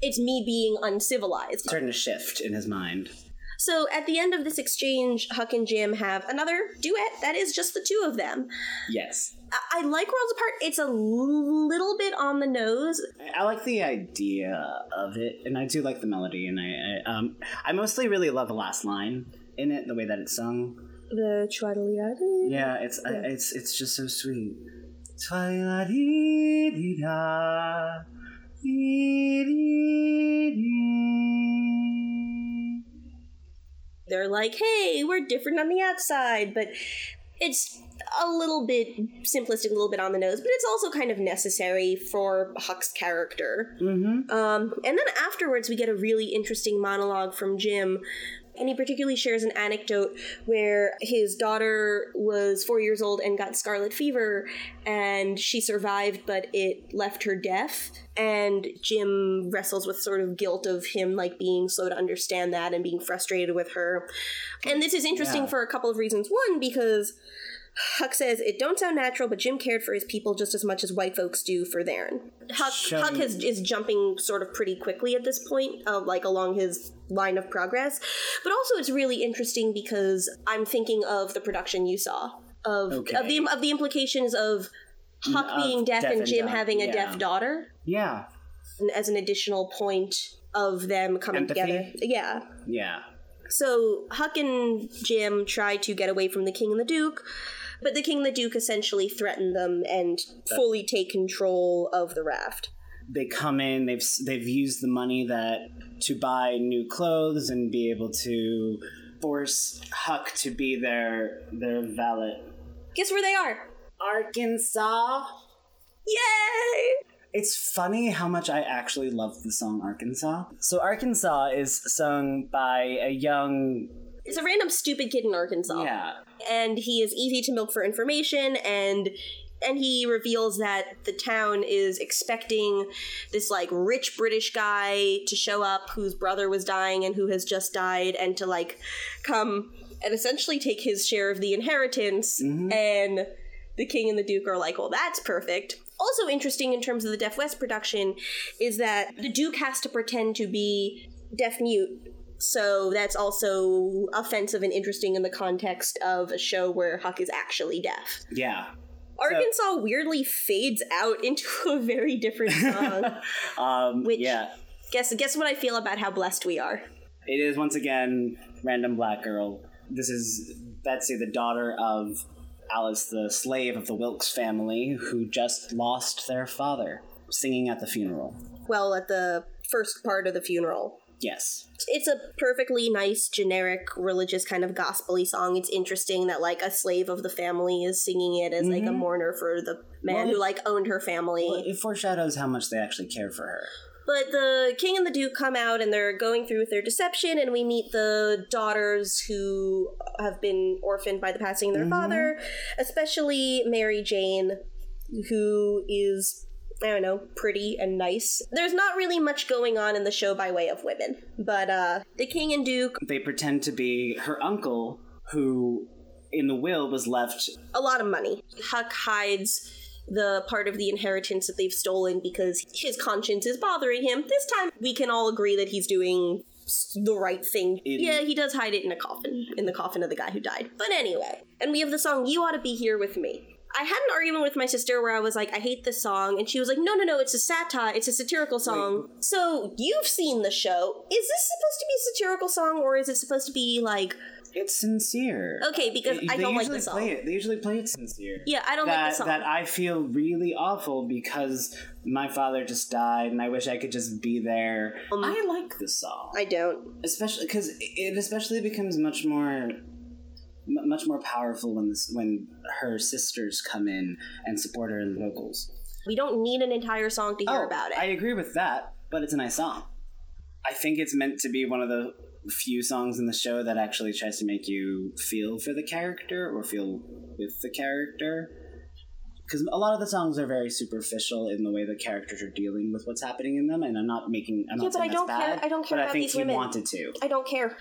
it's me being uncivilized Starting to shift in his mind. so at the end of this exchange huck and jim have another duet that is just the two of them Yes. i, I like worlds apart it's a little bit on the nose I like the idea of it, and I do like the melody, and I, I um I mostly really love the last line in it, the way that it's sung. the twaddle Yeah, it's I it's it's just so sweet. Twi-la-dee-dee-da, dee-dee-dee. they're like, hey, we're different on the outside, but it's a little bit simplistic, a little bit on the nose, but it's also kind of necessary for Huck's character. Mhm. Um, and then afterwards, we get a really interesting monologue from Jim. And he particularly shares an anecdote where his daughter was four years old and got scarlet fever, and she survived, but it left her deaf. And Jim wrestles with sort of guilt of him like being slow to understand that and being frustrated with her. And this is interesting Yeah. for a couple of reasons. One, because Huck says it don't sound natural, but Jim cared for his people just as much as white folks do for theirs. Huck, Showing- Huck has, is jumping sort of pretty quickly at this point, uh, like along his line of progress. But also, it's really interesting because I'm thinking of the production you saw of Okay. of the of the implications of Huck Of being deaf, deaf and and Jim having a yeah. deaf daughter, Yeah, and as an additional point of them coming Empathy? together. Yeah. yeah. So Huck and Jim try to get away from the King and the Duke, but the King and the Duke essentially threaten them and fully take control of the raft. They come in. They've they've used the money that to buy new clothes and be able to force Huck to be their their valet. Guess where they are? Arkansas. Yay! It's funny how much I actually love the song Arkansas. So Arkansas is sung by a young It's a random stupid kid in Arkansas. yeah. And he is easy to milk for information and and he reveals that the town is expecting this like rich British guy to show up whose brother was dying and who has just died and to like come and essentially take his share of the inheritance mm-hmm. and the king and the duke are like well that's perfect also interesting in terms of the deaf west production is that the duke has to pretend to be deaf mute so that's also offensive and interesting in the context of a show where huck is actually deaf Yeah. Arkansas weirdly fades out into a very different song. um, Which- yeah, guess guess what I feel about how blessed we are. it is once again random black girl. This is Betsy, the daughter of Alice, the slave of the Wilkes family, who just lost their father, singing at the funeral. Well, at the first part of the funeral. Yes. It's a perfectly nice, generic, religious kind of gospely song. It's interesting that like a slave of the family is singing it as like a Mhm. mourner for the man Well, who like owned her family. Well, it foreshadows how much they actually care for her. But the king and the duke come out and they're going through with their deception, and we meet the daughters who have been orphaned by the passing of their Mhm. father, especially Mary Jane, who is. I don't know, pretty and nice. There's not really much going on in the show by way of women, but uh, the king and duke, They pretend to be her uncle, who in the will was left. a lot of money. Huck hides the part of the inheritance that they've stolen because his conscience is bothering him. This time, we can all agree that he's doing the right thing. In- yeah, he does hide it in a coffin, in the coffin of the guy who died. But anyway, and we have the song "You Ought to Be Here with Me." I had an argument with my sister where I was like, I hate this song, and she was like, No, no, no, it's a satire, it's a satirical song. So you've seen the show. Is this supposed to be a satirical song, or is it supposed to be like, It's sincere. okay, because They- I don't like the song. Play it. They usually play it sincere. Yeah, I don't like the song. that I feel really awful because my father just died and I wish I could just be there. Um, I like the song, I don't. especially because it especially becomes much more m- much more powerful when this when her sisters come in and support her in the vocals. We don't need an entire song to hear oh, about it. Oh, I agree with that, but it's a nice song. I think it's meant to be one of the few songs in the show that actually tries to make you feel for the character or feel with the character. Because a lot of the songs are very superficial in the way the characters are dealing with what's happening in them, and I'm not making. I'm Yeah, not but I don't that's care- bad. I don't care I about think these he women. wanted to. I don't care.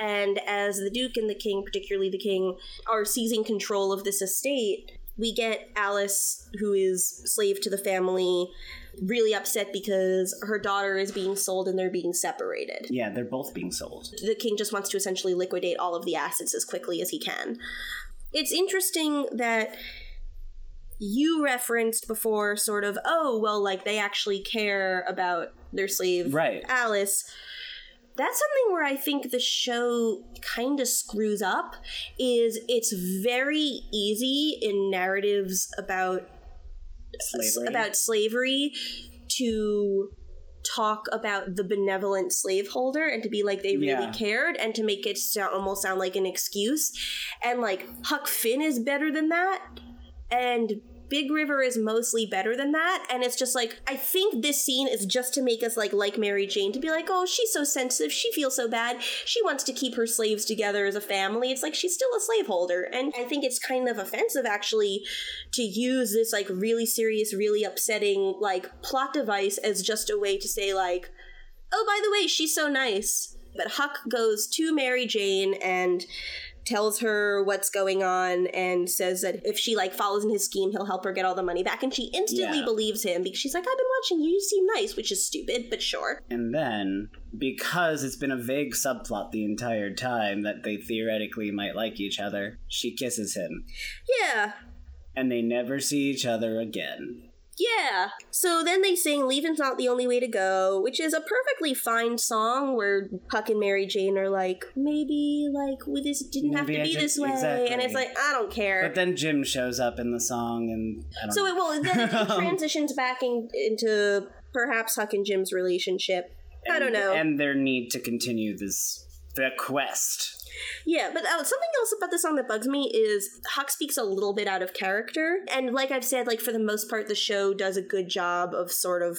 And as the Duke and the King, particularly the King, are seizing control of this estate, we get Alice, who is slave to the family, really upset because her daughter is being sold and they're being separated. Yeah, they're both being sold. The King just wants to essentially liquidate all of the assets as quickly as he can. It's interesting that you referenced before, sort of, oh, well, like they actually care about their slave Right. Alice. That's something where I think the show kind of screws up is it's very easy in narratives about Slavery. about slavery to talk about the benevolent slaveholder and to be like they really Yeah. cared and to make it sound, almost sound like an excuse and like Huck Finn is better than that and Big River is mostly better than that and it's just like I think this scene is just to make us like like Mary Jane to be like oh she's so sensitive. She feels so bad. She wants to keep her slaves together as a family. It's like she's still a slaveholder and I think it's kind of offensive actually to use this like really serious really upsetting like plot device as just a way to say like oh by the way she's so nice. But Huck goes to Mary Jane and tells her what's going on and says that if she like follows in his scheme he'll help her get all the money back and she instantly Yeah. believes him because she's like i've been watching you you seem nice which is stupid but sure And then, because it's been a vague subplot the entire time that they theoretically might like each other, she kisses him. yeah And they never see each other again. Yeah. So then they sing Leaving's Not the Only Way to Go, which is a perfectly fine song where Huck and Mary Jane are like, maybe, like, we this didn't have to I be this way. exactly. And it's like, I don't care. But then Jim shows up in the song, and I don't so know. it will then it transitions back in, into perhaps Huck and Jim's relationship. I don't know. And their need to continue this the quest. Yeah, but uh, something else about the song that bugs me is Huck speaks a little bit out of character. And like I've said, like for the most part, the show does a good job of sort of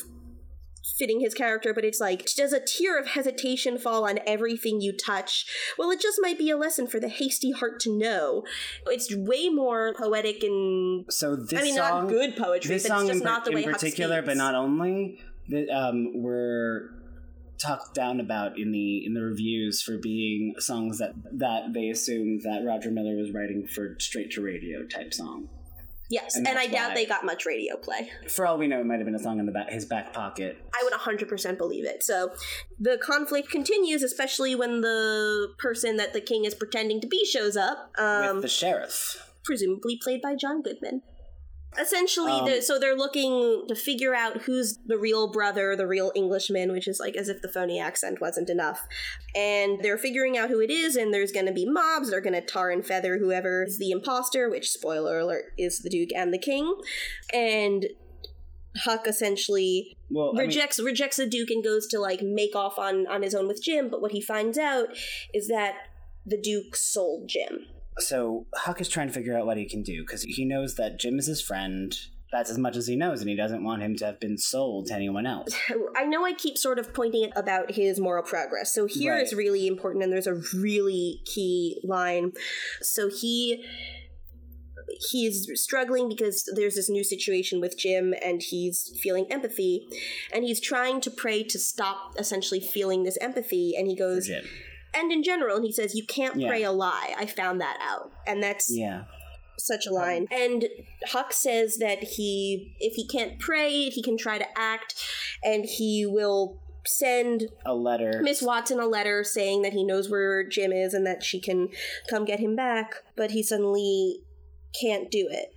fitting his character, but it's like, does a tear of hesitation fall on everything you touch? Well, it just might be a lesson for the hasty heart to know. It's way more poetic and. So this I mean, song, not good poetry, this but song it's just in, not the in way Huck particular, but not only that um, were talked down about in the in the reviews for being songs that that they assumed that Roger Miller was writing for straight to radio type song. Yes, and and, I doubt they got much radio play. For all we know, it might have been a song in the back, his back pocket. I would 100% believe it. So the conflict continues, especially when the person that the king is pretending to be shows up, um, with the sheriff. presumably played by John Goodman. Essentially, Um, the, so they're looking to figure out who's the real brother, the real Englishman, which is like as if the phony accent wasn't enough. And they're figuring out who it is, and there's going to be mobs. They're going to tar and feather whoever is the imposter, which, spoiler alert, is the Duke and the King. And Huck essentially Well, I mean- rejects rejects the Duke and goes to like make off on on his own with Jim. But what he finds out is that the Duke sold Jim. So Huck is trying to figure out what he can do because he knows that Jim is his friend. That's as much as he knows, and he doesn't want him to have been sold to anyone else. I know I keep sort of pointing it about his moral progress. So here is Right. really important, and there's a really key line. So he he's struggling because there's this new situation with Jim and he's feeling empathy and he's trying to pray to stop essentially feeling this empathy and he goes Jim. And in general and he says you can't Yeah. pray a lie i found that out and that's Yeah. such a line. And Huck says that he, if he can't pray, he can try to act, and he will send A letter. Miss Watson a letter saying that he knows where Jim is and that she can come get him back. But he suddenly can't do it,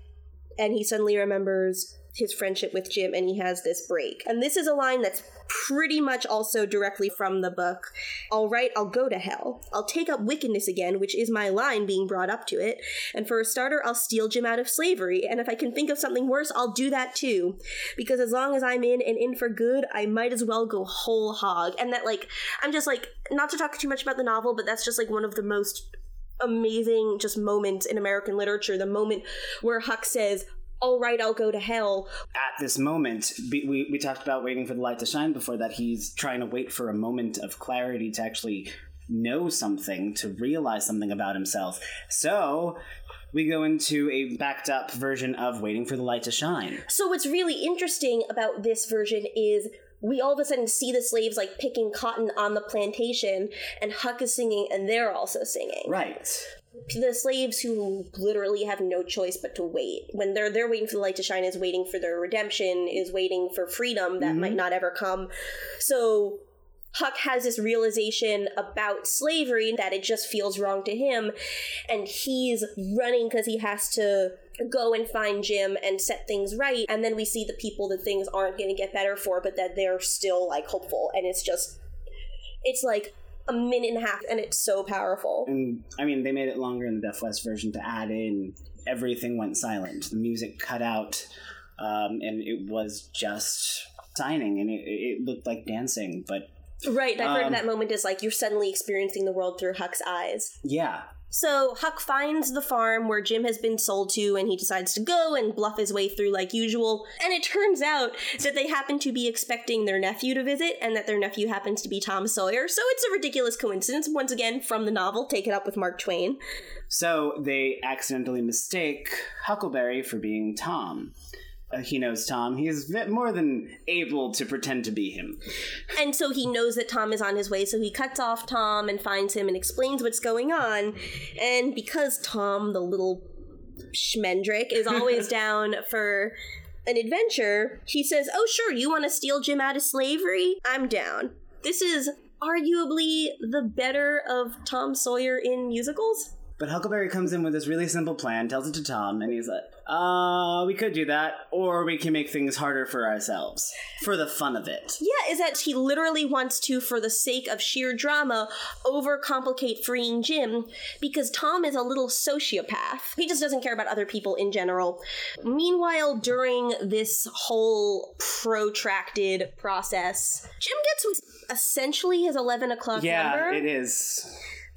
and he suddenly remembers his friendship with Jim, and he has this break. And this is a line that's pretty much also directly from the book. All right, I'll go to hell. I'll take up wickedness again, which is my line being brought up to it. And for a starter, I'll steal Jim out of slavery. And if I can think of something worse, I'll do that too. Because as long as I'm in and in for good, I might as well go whole hog. And that, like, I'm just like, not to talk too much about the novel, but that's just like one of the most amazing just moments in American literature. The moment where Huck says, all right, I'll go to hell. At this moment, we, we talked about waiting for the light to shine before that. He's trying to wait for a moment of clarity to actually know something, to realize something about himself. So we go into a backed up version of waiting for the light to shine. So what's really interesting about this version is we all of a sudden see the slaves like picking cotton on the plantation and Huck is singing and they're also singing. Right. The slaves who literally have no choice but to wait. When they're they're waiting for the light to shine is waiting for their redemption, is waiting for freedom that might mm-hmm. not ever come. So Huck has this realization about slavery that it just feels wrong to him, and he's running because he has to go and find Jim and set things right. And then we see the people that things aren't going to get better for, but that they're still like hopeful, and it's just, it's like a minute and a half, and it's so powerful. And I mean, they made it longer in the Deaf West version to add in everything went silent. The music cut out, um, and it was just signing, and it, it looked like dancing. But Right, I've heard Um, that moment is like you're suddenly experiencing the world through Huck's eyes. yeah, So Huck finds the farm where Jim has been sold to, and he decides to go and bluff his way through like usual. And it turns out that they happen to be expecting their nephew to visit, and that their nephew happens to be Tom Sawyer. So it's a ridiculous coincidence, once again from the novel, take it up with Mark Twain. So they accidentally mistake Huckleberry for being Tom. Uh, he knows Tom. He is more than able to pretend to be him. And so he knows that Tom is on his way, so he cuts off Tom and finds him and explains what's going on. And because Tom, the little schmendrick, is always down for an adventure, he says, Oh, sure, you want to steal Jim out of slavery? I'm down. This is arguably the better of Tom Sawyer in musicals. But Huckleberry comes in with this really simple plan, tells it to Tom, and he's like, uh, we could do that, or we can make things harder for ourselves. For the fun of it. Yeah, is that he literally wants to, for the sake of sheer drama, overcomplicate freeing Jim because Tom is a little sociopath. He just doesn't care about other people in general. Meanwhile, during this whole protracted process, Jim gets essentially his 11 o'clock Yeah, number. it is.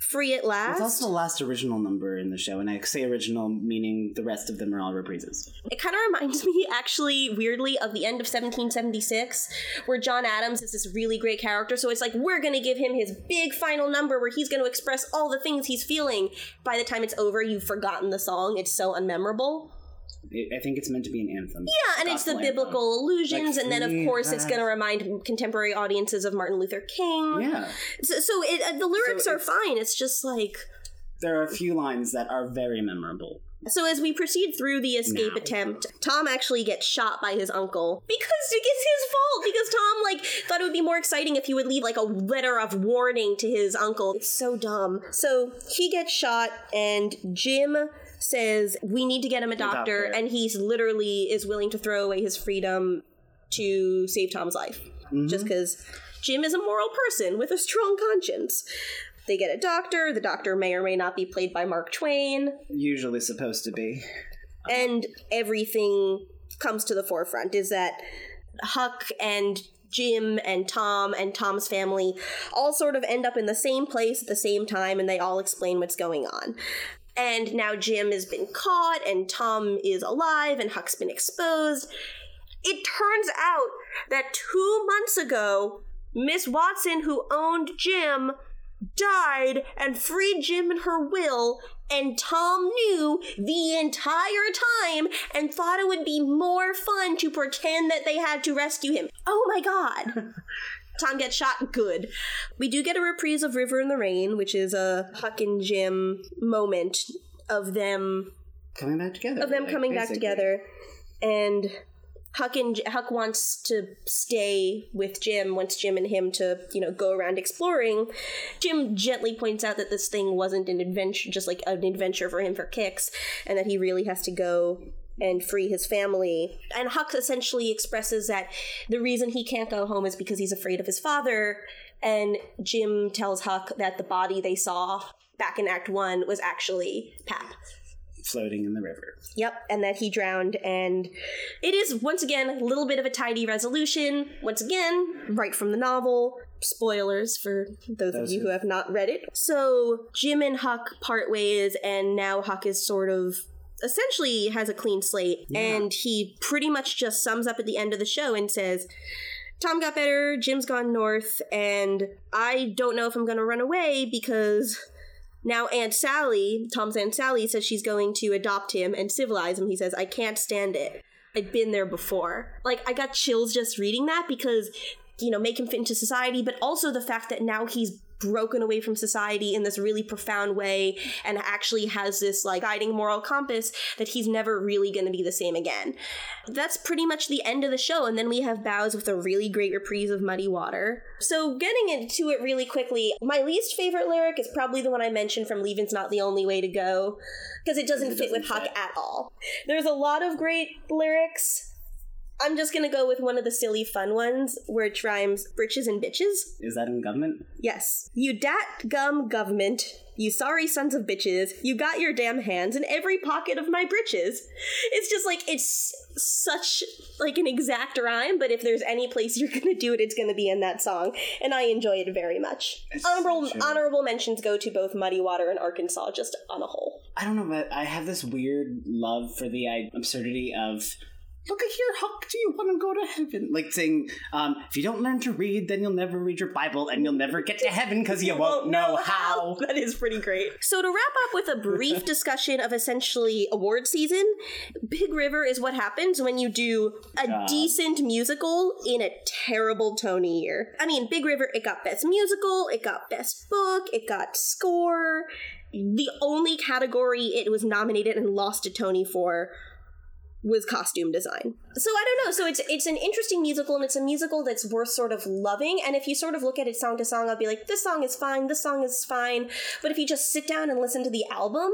Free at last. It's also the last original number in the show, and I say original meaning the rest of them are all reprises. It kind of reminds me, actually, weirdly, of the end of 1776, where John Adams is this really great character. So it's like, we're going to give him his big final number where he's going to express all the things he's feeling. By the time it's over, you've forgotten the song. It's so unmemorable. It, I think it's meant to be an anthem. Yeah, and it's the anthem. biblical allusions, Like, and then, of "We course, it's going to remind contemporary audiences of Martin Luther King. Yeah. So, so it, uh, the lyrics So are it's- fine. It's just like. There are a few lines that are very memorable. So as we proceed through the escape Now. attempt, Tom actually gets shot by his uncle because it's his fault. Because Tom like thought it would be more exciting if he would leave like a letter of warning to his uncle. It's so dumb. So he gets shot, and Jim says we need to get him a doctor, and he's literally is willing to throw away his freedom to save Tom's life, mm-hmm. just because Jim is a moral person with a strong conscience. They get a doctor. The doctor may or may not be played by Mark Twain, Usually supposed to be. and everything comes to the forefront. Is that Huck and Jim and Tom and Tom's family all sort of end up in the same place at the same time, and they all explain what's going on. And now Jim has been caught, and Tom is alive, and Huck's been exposed. It turns out that two months ago, Miss Watson, who owned Jim, died and freed Jim in her will, and Tom knew the entire time and thought it would be more fun to pretend that they had to rescue him. Oh my god! Tom gets shot. Good. We do get a reprise of River in the Rain, which is a Huck and Jim moment of them Coming back together. of them like, coming back together, and Huck and Huck wants to stay with Jim. Wants Jim and him to you know go around exploring. Jim gently points out that this thing wasn't an adventure, just like an adventure for him for kicks, and that he really has to go and free his family. And Huck essentially expresses that the reason he can't go home is because he's afraid of his father. And Jim tells Huck that the body they saw back in Act One was actually Pap. Floating in the river. Yep, and that he drowned. And it is, once again, a little bit of a tidy resolution. Once again, right from the novel. Spoilers for those, of you who- who have not read it. So, Jim and Huck part ways, and now Huck is sort of essentially has a clean slate. And he pretty much just sums up at the end of the show and says, Tom got better, Jim's gone north, and I don't know if I'm gonna run away because now Aunt Sally, Tom's Aunt Sally, says she's going to adopt him and civilize him. He says, I can't stand it. I've been there before. Like, I got chills just reading that because, you know, make him fit into society, but also the fact that now he's broken away from society in this really profound way and actually has this like guiding moral compass that he's never really going to be the same again. That's pretty much the end of the show and then we have Bows with a really great reprise of Muddy Water. So getting into it really quickly, my least favorite lyric is probably the one I mentioned from Leaving's Not the Only Way to Go because it doesn't It fit with doesn't Huck fit. at all. There's a lot of great lyrics. I'm just gonna go with one of the silly fun ones where it rhymes britches and bitches. Is that in government? Yes. You dat gum government, you sorry sons of bitches, you got your damn hands in every pocket of my breeches. It's just like it's such like an exact rhyme, but if there's any place you're gonna do it, it's gonna be in that song, and I enjoy it very much. It's Honorable a- honorable mentions go to both Muddy Water and Arkansas, just on a whole. I don't know, but I have this weird love for the absurdity of. Look at here, Huck. Do you want to go to heaven? Like saying, um, if you don't learn to read, then you'll never read your Bible, and you'll never get to heaven because you won't know how. That is pretty great. So to wrap up with a brief discussion of essentially award season, Big River is what happens when you do a God. decent musical in a terrible Tony year. I mean, Big River, it got best musical, it got best book, it got score. The only category it was nominated and lost to Tony for was costume design. So I don't know. So it's it's an interesting musical and it's a musical that's worth sort of loving. And if you sort of look at it song to song, I'll be like, this song is fine, this song is fine. But if you just sit down and listen to the album,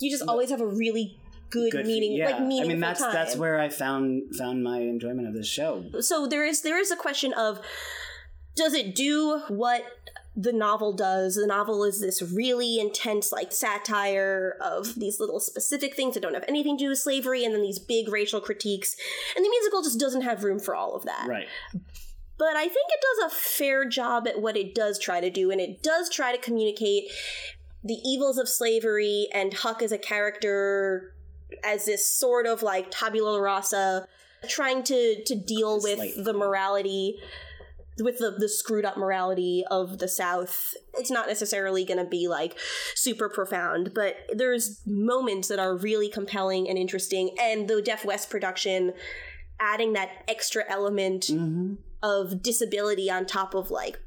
you just mm. always have a really good, Good, meaning, yeah. like meaningful I mean, that's time. that's where I found found my enjoyment of this show. so there is there is a question of does it do what the novel does the novel is this really intense like satire of these little specific things that don't have anything to do with slavery and then these big racial critiques and the musical just doesn't have room for all of that Right. but I think it does a fair job at what it does try to do, and it does try to communicate the evils of slavery and Huck as a character as this sort of like tabula rasa, trying to to deal with Slightly. the morality. With the, the screwed up morality of the South, it's not necessarily going to be like super profound, but there's moments that are really compelling and interesting. And the Deaf West production, adding that extra element Mm-hmm. of disability on top of like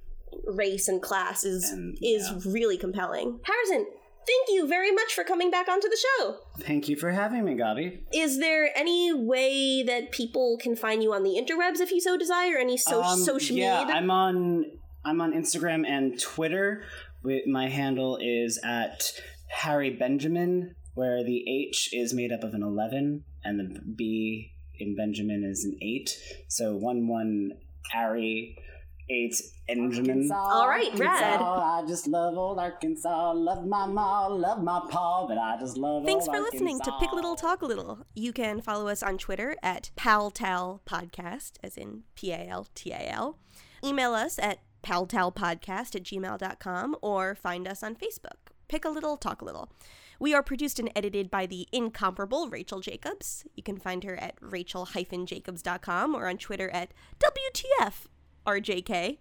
race and class is And, is yeah. really compelling. Harrison, thank you very much for coming back onto the show. Thank you for having me, Gabi. Is there any way that people can find you on the interwebs if you so desire? Any so- Um, social yeah, media? I'm on I'm on Instagram and Twitter. My handle is at Harry Benjamin where the H is made up of an 11 and the B in Benjamin is an 8. So 1 1 Ari, 8 Benjamin. All right, rad. I just love old Arkansas. Love my ma, love my pa, but I just love Thanks old for listening to Pick a Little Talk a Little. You can follow us on Twitter at PalTal Podcast, as in P A L T A L. Email us at paltalpodcast at gmail.com or find us on Facebook. Pick a Little Talk a Little. We are produced and edited by the incomparable Rachel Jacobs. You can find her at rachel-jacobs.com or on Twitter at WTFRJK.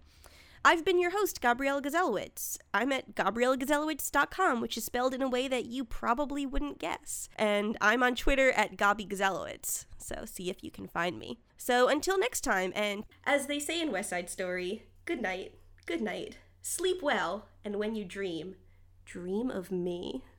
I've been your host, Gabrielle Gazelowitz. I'm at GabrielleGazelowitz.com, which is spelled in a way that you probably wouldn't guess. And I'm on Twitter at Gabi Gazelowitz, so see if you can find me. So until next time, and as they say in West Side Story, good night, good night, sleep well, and when you dream, dream of me.